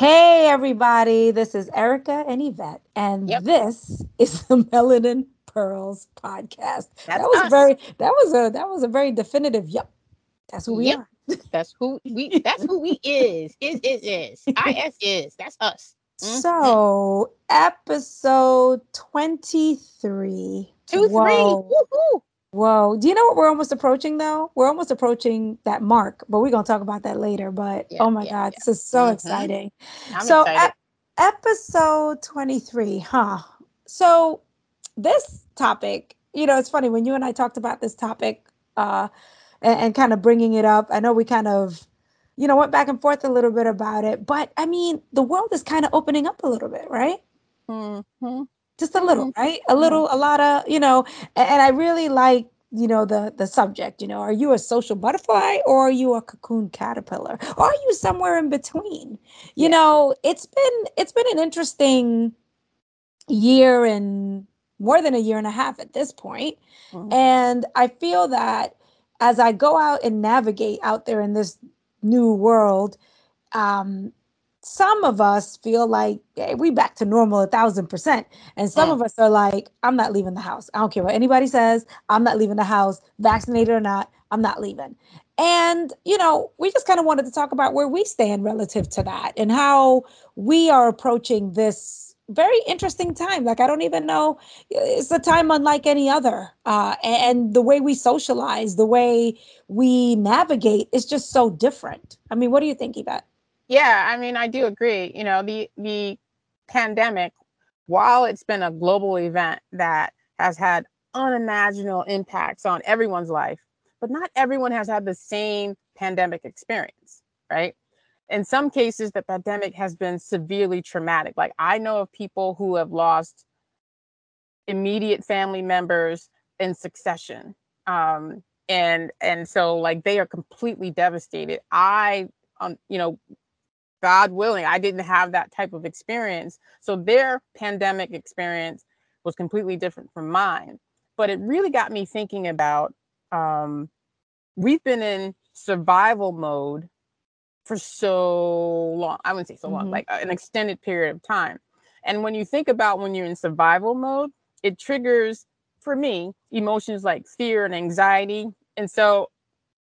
Hey, everybody. This is Ericka and Yvette, and Yep. this is the Melanin Pearls podcast. That's that was us. very that was a that was a very definitive yep. That's who we Yep. are. That's who we. That's who we is. Is is is. Is is. That's us. Mhm. So, episode 23. Two Whoa. three. Woohoo! Whoa. Do you know what we're almost approaching though? We're almost approaching that mark, but we're going to talk about that later. But Yeah, oh my yeah, God, yeah. this is so Mhm. exciting. I'm so, excited. ep- episode 23, huh? So, this topic, you know, it's funny when you and I talked about this topic uh, and, and kind of bringing it up. I know we kind of, you know, went back and forth a little bit about it, but I mean, the world is kind of opening up a little bit, right? Mhm. Just a little right? A little a lot of you know and, i really like you know the the subject you know are you a social butterfly or are you a cocoon caterpillar? Or are you somewhere in between? You Yeah. know it's been it's been an interesting year and more than a year and a half at this point. Mhm. and i feel that as i go out and navigate out there in this new world um some of us feel like hey, we back to normal a thousand percent and some Mm. of us are like i'm not leaving the house. I don't care what anybody says. I'm not leaving the house vaccinated or not i'm not leaving. And you know we just kind of wanted to talk about where we stand relative to that and how we are approaching this very interesting time. Like i don't even know it's a time unlike any other uh, and the way we socialize the way we navigate is just so different. I mean what do you think yvette Yeah, I mean, I do agree. You know, the the pandemic, while it's been a global event that has had unimaginable impacts on everyone's life, but not everyone has had the same pandemic experience, right? In some cases, the pandemic has been severely traumatic. Like I know of people who have lost immediate family members in succession. Um, and and so like they are completely devastated. I um, you know, God willing, I didn't have that type of experience. So their pandemic experience was completely different from mine. But it really got me thinking about um, we've been in survival mode for so long. I wouldn't say so long, Mhm. like uh, an extended period of time. And when you think about when you're in survival mode, it triggers for me emotions like fear and anxiety. And so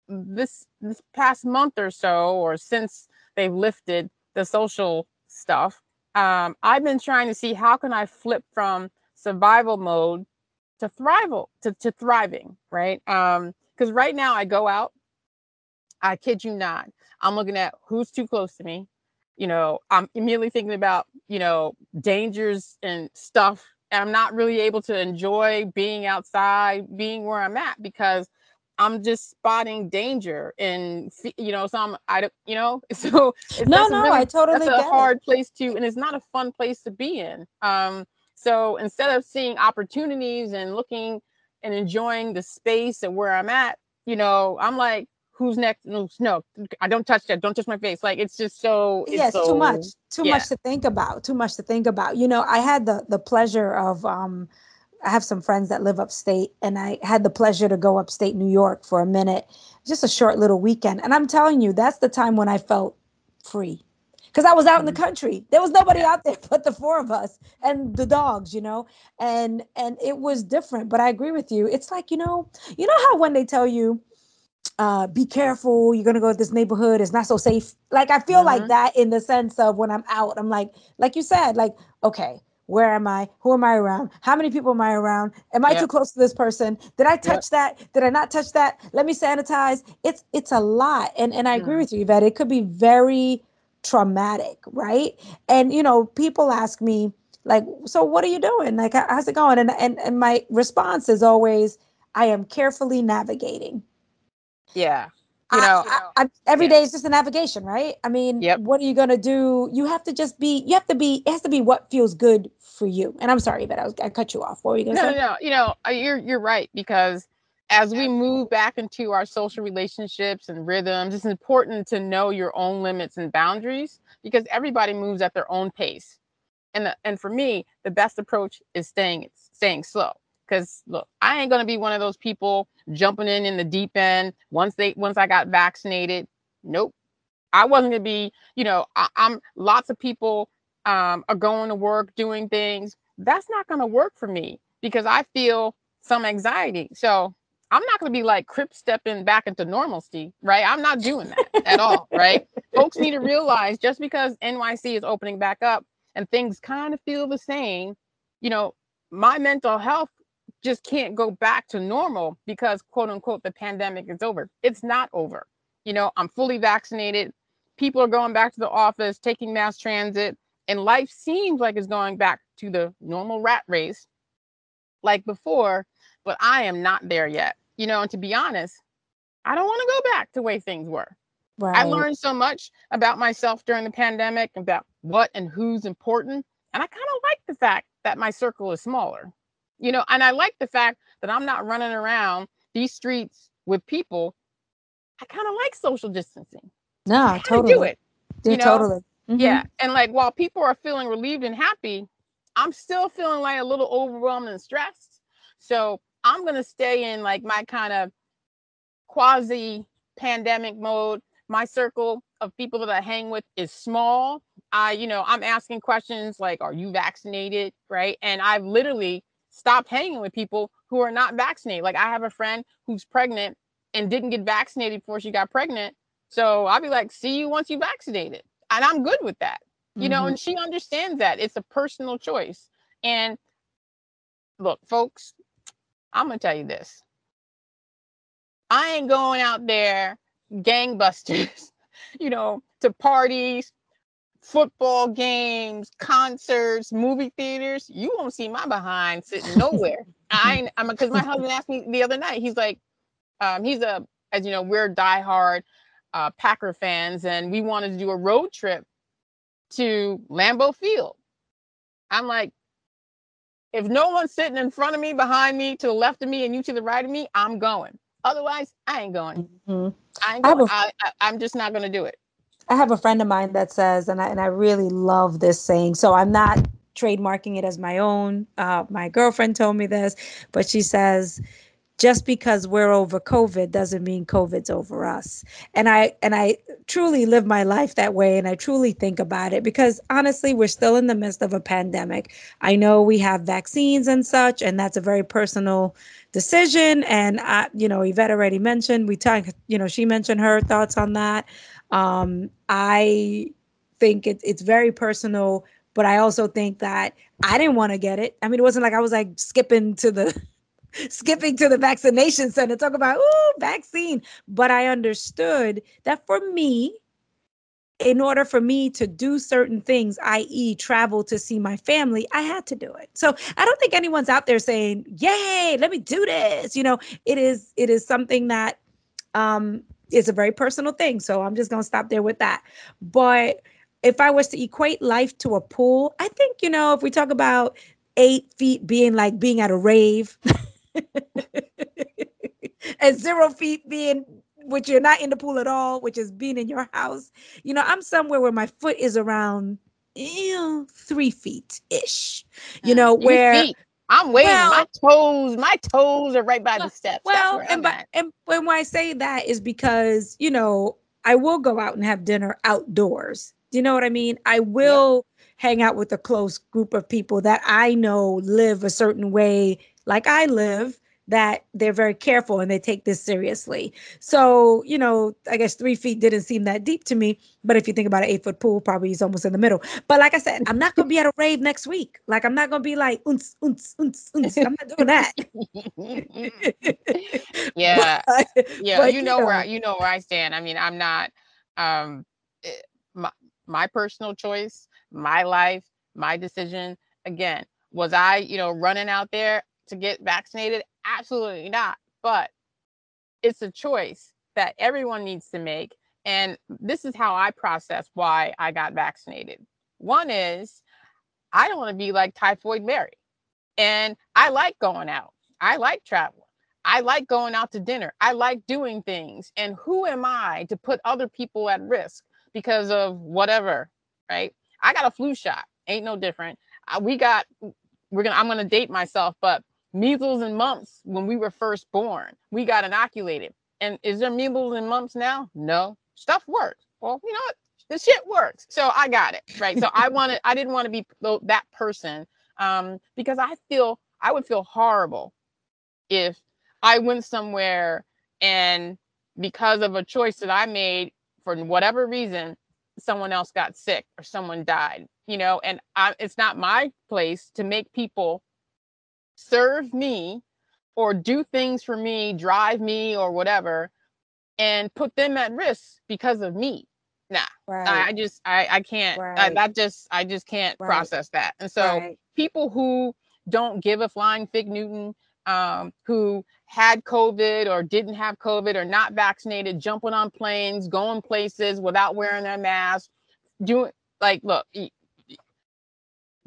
this this past month or so, or since they've lifted the social stuff, um, I've been trying to see how can I flip from survival mode to thrival to, to thriving, right? Um, because right now I go out, I kid you not, I'm looking at who's too close to me. You know, I'm immediately thinking about, you know, dangers and stuff. And I'm not really able to enjoy being outside, being where I'm at because I'm just spotting danger and you know, so I'm I don't you know, so it's no no really i totally that's a get it hard place to and it's not a fun place to be in. Um so instead of seeing opportunities and looking and enjoying the space and where I'm at, you know, I'm like, who's next? No, no, I don't touch that. Don't touch my face. Like it's just so it's yes so too much too yeah. much to think about too much to think about you know i had the the pleasure of um i have some friends that live upstate and i had the pleasure to go upstate new york for a minute just a short little weekend. And i'm telling you that's the time when i felt free because i was out in the Mhm. country. There was nobody out there but the four of us and the dogs you know? And and it was different but i agree with you. It's like you know you know how when they tell you uh be careful you're gonna go to this neighborhood it's not so safe? Like i feel like Mhm. that in the sense of when i'm out i'm like like you said like okay where am i who am i around how many people am i around am i too close to this person did i touch that did i not touch that let me sanitize it's it's a lot and and i agree Mhm. with you that it could be very traumatic right and you know people ask me like so what are you doing like how's it going and and, and my response is always i am carefully navigating Yeah. You I- know, I, I, every yeah. day is just a navigation, right? I mean, Yep. what are you gonna do? You have to just be. You have to be. It has to be what feels good for you. And I'm sorry, but I was I cut you off. What were you gonna no, say? no, no. You know, you're you're right because as we move back into our social relationships and rhythms, it's important to know your own limits and boundaries because everybody moves at their own pace. And the, and for me, the best approach is staying staying slow. Because look, I ain't gonna be one of those people jumping in in the deep end once they once I got vaccinated. Nope. I wasn't gonna be, you know, I, am lots of people um, are going to work, doing things. That's not gonna work for me because I feel some anxiety. So I'm not gonna be like crip stepping back into normalcy, right? I'm not doing that at all, right? Folks need to realize just because NYC is opening back up and things kind of feel the same, you know, my mental health just can't go back to normal because quote unquote the pandemic is over. It's not over. You know, I'm fully vaccinated. People are going back to the office, taking mass transit, and life seems like it's going back to the normal rat race like before, but I am not there yet. You know, and to be honest, I don't want to go back to the way things were. Right. I learned so much about myself during the pandemic, about what and who's important. And I kind of like the fact that my circle is smaller you know and i like the fact that i'm not running around these streets with people i kind of like social distancing no I totally do it yeah, you know? totally mm-hmm. yeah and like while people are feeling relieved and happy i'm still feeling like a little overwhelmed and stressed so i'm going to stay in like my kind of quasi pandemic mode my circle of people that i hang with is small I, you know, I'm asking questions like, are you vaccinated? Right. And I've literally stopped hanging with people who are not vaccinated. Like I have a friend who's pregnant and didn't get vaccinated before she got pregnant. So I'll be like, see you once you vaccinated. And I'm good with that. You mm-hmm. know, and she understands that it's a personal choice. And look, folks, I'm gonna tell you this. I ain't going out there gangbusters, you know, to parties, football games, concerts, movie theaters, you won't see my behind sitting nowhere. I I'm because my husband asked me the other night. He's like, um, he's a as you know, we're diehard uh, Packer fans, and we wanted to do a road trip to Lambeau Field. I'm like, if no one's sitting in front of me, behind me, to the left of me, and you to the right of me, I'm going. Otherwise, I ain't going. Mm-hmm. I ain't going. I, I, I'm just not going to do it. I have a friend of mine that says, and I and I really love this saying. So I'm not trademarking it as my own. Uh, my girlfriend told me this, but she says, just because we're over COVID doesn't mean COVID's over us. And I and I truly live my life that way and I truly think about it because honestly we're still in the midst of a pandemic. I know we have vaccines and such and that's a very personal decision and I, you know Yvette already mentioned we talked you know she mentioned her thoughts on that. Um, I think it, it's very personal, but I also think that I didn't want to get it. I mean, it wasn't like I was like skipping to the skipping to the vaccination center talk about oh vaccine but i understood that for me in order for me to do certain things i.e travel to see my family i had to do it so i don't think anyone's out there saying yay let me do this you know it is it is something that um it's a very personal thing. So I'm just to stop there with that. But if I was to equate life to a pool, I think, you know, if we talk about eight feet being like being at a rave and zero feet being which you're not in the pool at all, which is being in your house, you know, I'm somewhere where my foot is around you know, three feet ish, you uh, know, where feet. I'm waiting. Well, my toes, my toes are right by the steps. Well, and, but, and when I say that is because, you know, I will go out and have dinner outdoors. Do you know what I mean? I will hang out with a close group of people that I know live a certain way like I live that they're very careful and they take this seriously. So, you know, I guess three feet didn't seem that deep to me. But if you think about an eight foot pool, probably he's almost in the middle. But like I said, I'm not gonna be at a rave next week. Like I'm not gonna be like. I'm not doing that. yeah. But, yeah. But, you, know, you know where I, you know where I stand. I mean, I'm not um eh, my my personal choice, my life, my decision. Again, was I, you know, running out there to get vaccinated? Absolutely not. But it's a choice that everyone needs to make. And this is how I process why I got vaccinated. One is I don't want to be like Typhoid Mary. And I like going out, I like traveling. I like going out to dinner. I like doing things. And who am I to put other people at risk because of whatever, right? I got a flu shot. Ain't no different. We got we're to I'm to date myself, but measles and mumps when we were first born. We got inoculated. And is there measles and mumps now? No. Stuff works. well, you know what? The shit works. So I got it. Right. So I wanted, I didn't want to be that person um, because I feel, I would feel horrible if I went somewhere and because of a choice that I made for whatever reason, someone else got sick or someone died, you know, and I, it's not my place to make people serve me or do things for me, drive me or whatever, and put them at risk because of me. Nah, right. I, I, just I I can't. Right. I, that just I just can't right. process that. And so people who don't give a flying fig Newton, um, who had COVID or didn't have COVID or not vaccinated, jumping on planes, going places without wearing their mask, doing like, look,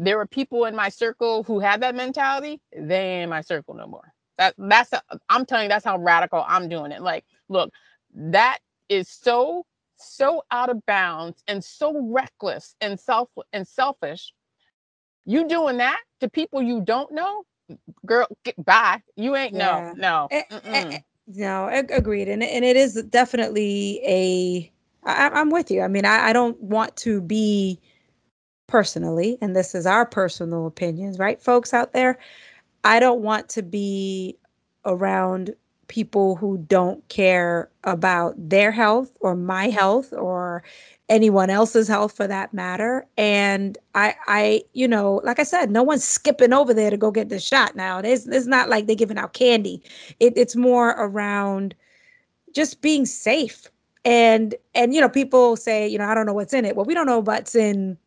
there were people in my circle who had that mentality. They ain't in my circle no more. That that's i I'm telling you, that's how radical I'm doing it. Like, look, that is so so out of bounds and so reckless and self and selfish. You doing that to people you don't know, girl, get by. You ain't yeah. no, no. Eh, eh, eh, no, agreed. And, and it is definitely a. I, I'm with you. I mean, I, I don't want to be personally, and this is our personal opinions, right, folks out there. I don't want to be around people who don't care about their health or my mm-hmm. health or anyone else's health for that matter and i i you know like i said no one's skipping over there to go get the shot now. It's, it's not like they're giving out candy. It, it's more around just being safe. And and you know people say you know i don't know what's in it. Well we don't know what's in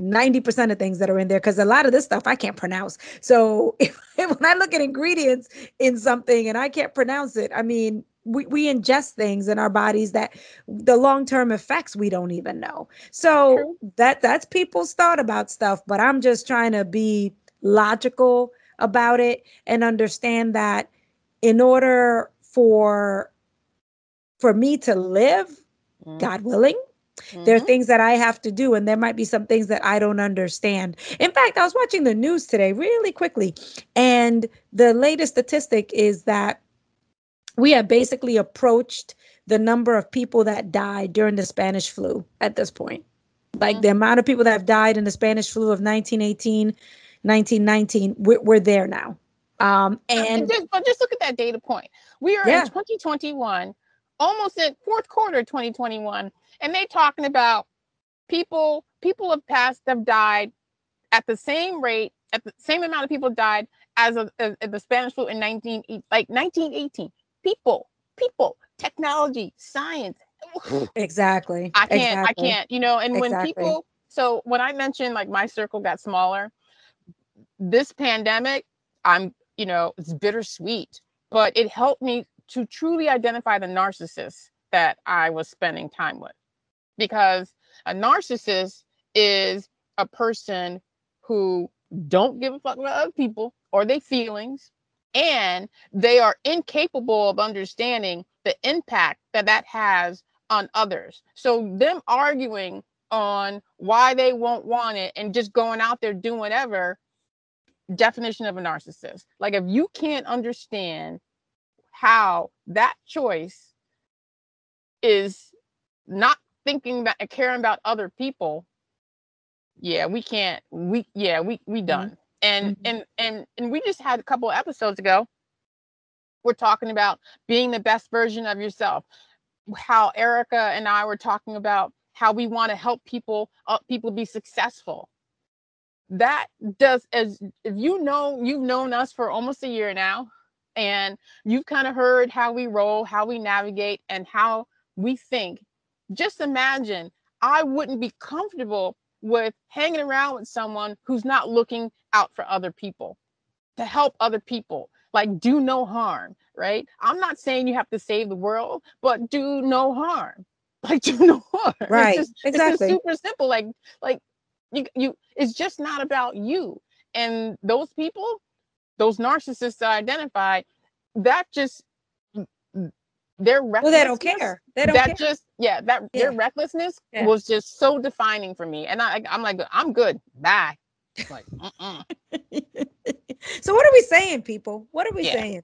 90% of things that are in there because a lot of this stuff I can't pronounce. So if, when I look at ingredients in something and I can't pronounce it, I mean, we, we ingest things in our bodies that the long-term effects we don't even know. So True. that that's people's thought about stuff, but I'm just trying to be logical about it and understand that in order for for me to live, mm. God willing, Mm-hmm. There are mm-hmm. things that I have to do, and there might be some things that I don't understand. In fact, I was watching the news today really quickly, and the latest statistic is that we have basically approached the number of people that died during the Spanish flu at this point. Like mm-hmm. the amount of people that have died in the Spanish flu of 1918, 1919, we're, we're there now. Um, and, just, but just look at that data point. We are yeah. in 2021, almost in fourth quarter 2021, and they talking about people people have passed have died at the same rate at the same amount of people died as, a, as, as the Spanish flu in 19 like 1918 people people technology science exactly I can't exactly. I can't you know and exactly. when people so when I mentioned like my circle got smaller this pandemic I'm you know it's bittersweet but it helped me to truly identify the narcissist that I was spending time with. Because a narcissist is a person who don't give a fuck about other people or their feelings and they are incapable of understanding the impact that that has on others. So them arguing on why they won't want it and just going out there doing whatever definition of a narcissist. Like if you can't understand how that choice is not thinking about and caring about other people, yeah, we can't. We yeah, we we mm-hmm. done. Mm-hmm. And and and and we just had a couple episodes ago. We're talking about being the best version of yourself. How Ericka and I were talking about how we want to help people uh, people be successful. That does as if you know you've known us for almost a year now, and you've kind of heard how we roll, how we navigate, and how we think. Just imagine I wouldn't be comfortable with hanging around with someone who's not looking out for other people to help other people like do no harm right? I'm not saying you have to save the world but do no harm. Like do no harm. Right it's just, exactly. it's super simple like like you you it's just not about you. And those people those narcissists I identified that just their recklessness. Well, they don't care. They don't that care. just yeah, that yeah. their recklessness yeah. was just so defining for me. And I I'm like, I'm good. Bye. Like, so what are we saying, people? What are we yeah. saying?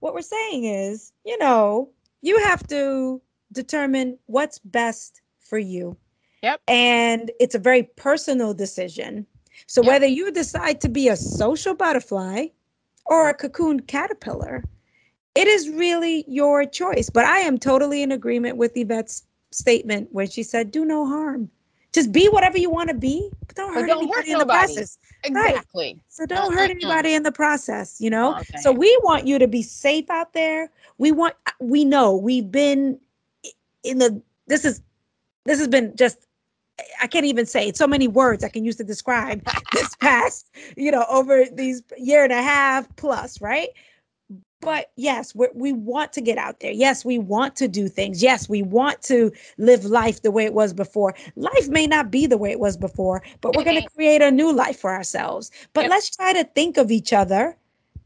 What we're saying is, you know, you have to determine what's best for you. Yep. And it's a very personal decision. So Yep. whether you decide to be a social butterfly or a cocoon caterpillar, it is really your choice. But I am totally in agreement with Yvette's statement where she said, do no harm. Just be whatever you want to be, but don't But hurt don't hurt anybody in the process. Right. Exactly. So don't hurt anybody in the process, you know? Okay. So we want you to be safe out there. We want we know we've been in the this is this has been just I can't even say it. So many words I can use to describe this past, you know, over these year and a half plus, right? But yes, we we want to get out there. Yes, we want to do things. Yes, we want to live life the way it was before. Life may not be the way it was before, but we're going to create a new life for ourselves. But Yep. let's try to think of each other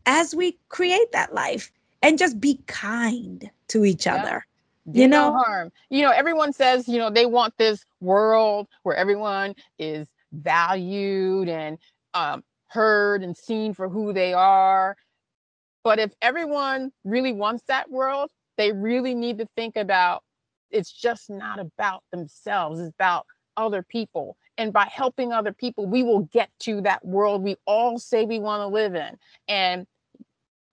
as we create that life and just be kind to each Yep. other. Do you no know? harm. You know, everyone says, you know, they want this world where everyone is valued and um, heard and seen for who they are. But if everyone really wants that world, they really need to think about it's just not about themselves, it's about other people. And by helping other people, we will get to that world we all say we want to live in. And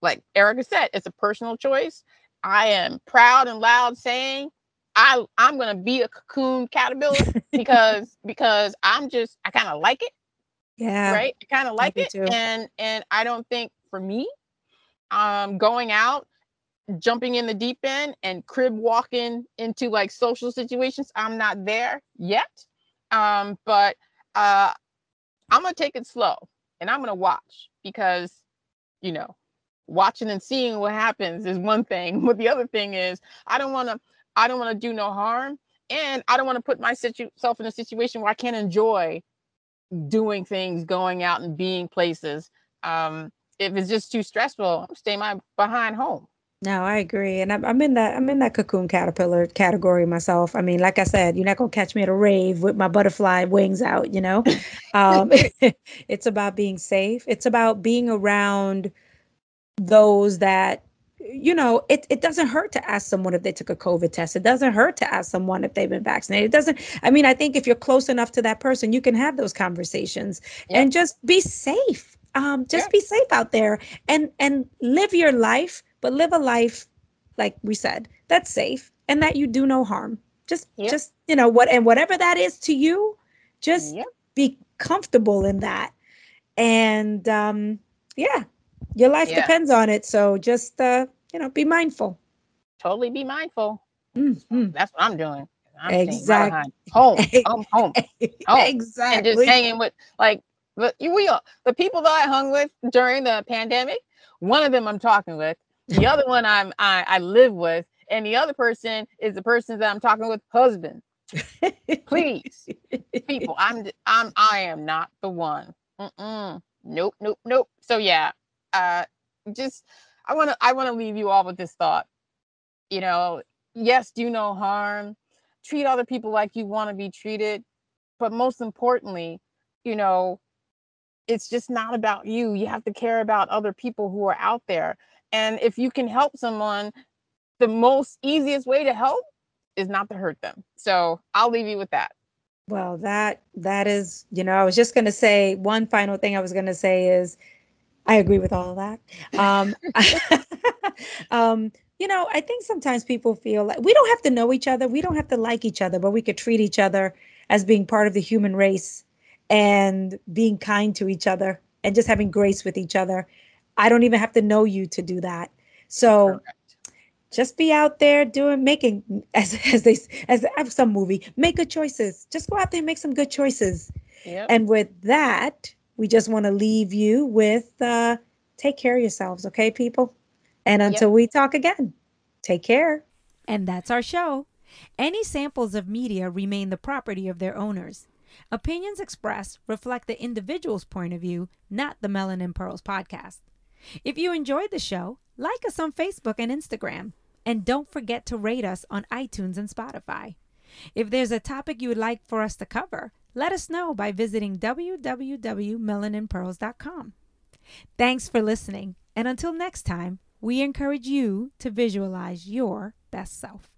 like Ericka said, it's a personal choice. I am proud and loud saying I I'm gonna be a cocoon caterpillar because because I'm just I kind of like it, Yeah. right? I kind of like it, too. and and I don't think for me, um, going out, jumping in the deep end, and crib walking into like social situations, I'm not there yet. Um, but uh, I'm gonna take it slow, and I'm gonna watch because, you know, watching and seeing what happens is one thing but the other thing is i don't want to i don't want to do no harm and i don't want to put myself in a situation where i can't enjoy doing things going out and being places um if it's just too stressful i'm staying my behind home No, I agree, and I'm, I'm in that I'm in that cocoon caterpillar category myself. I mean, like I said, you're not gonna catch me at a rave with my butterfly wings out. You know, um, it's about being safe. It's about being around those that you know. It it doesn't hurt to ask someone if they took a COVID test. It doesn't hurt to ask someone if they've been vaccinated. It doesn't. I mean, I think if you're close enough to that person, you can have those conversations Yep. and just be safe. Um, just Yeah. be safe out there and and live your life, but live a life like we said that's safe and that you do no harm. Just Yep. just you know what and whatever that is to you, just be comfortable in that. And um, yeah, your life Yeah. depends on it. So just uh, you know, be mindful. totally be mindful Mhm. that's what i'm doing i'm staying right Exact- behind home home home Oh, and exactly. just hanging with like the we all the people that I hung with during the pandemic. One of them I'm talking with, the other one I'm I, I live with, and the other person is the person that I'm talking with husband. Please, people, I'm I'm I am not the one. Mm-mm. Nope, nope, nope. So yeah, uh, just I want to I want to leave you all with this thought. You know, yes, do no harm. Treat other people like you want to be treated, but most importantly, you know, it's just not about you. You have to care about other people who are out there. And if you can help someone, the most easiest way to help is not to hurt them. So I'll leave you with that. Well, that that is, you know, I was just going to say one final thing I was going to say is I agree with all of that. Um, um, you know, I think sometimes people feel like we don't have to know each other, we don't have to like each other, but we could treat each other as being part of the human race and being kind to each other and just having grace with each other. I don't even have to know you to do that. So Correct. just be out there doing making as as they as I have some movie make good choices just go out there and make some good choices Yep. and with that we just want to leave you with uh take care of yourselves okay people and Yep. until we talk again take care And that's our show. Any samples of media remain the property of their owners. Opinions expressed reflect the individual's point of view, not the Melanin Pearls podcast. If you enjoyed the show, like us on Facebook and Instagram. And don't forget to rate us on iTunes and Spotify. If there's a topic you would like for us to cover, let us know by visiting www.melaninpearls.com. Thanks for listening, and until next time, we encourage you to visualize your best self.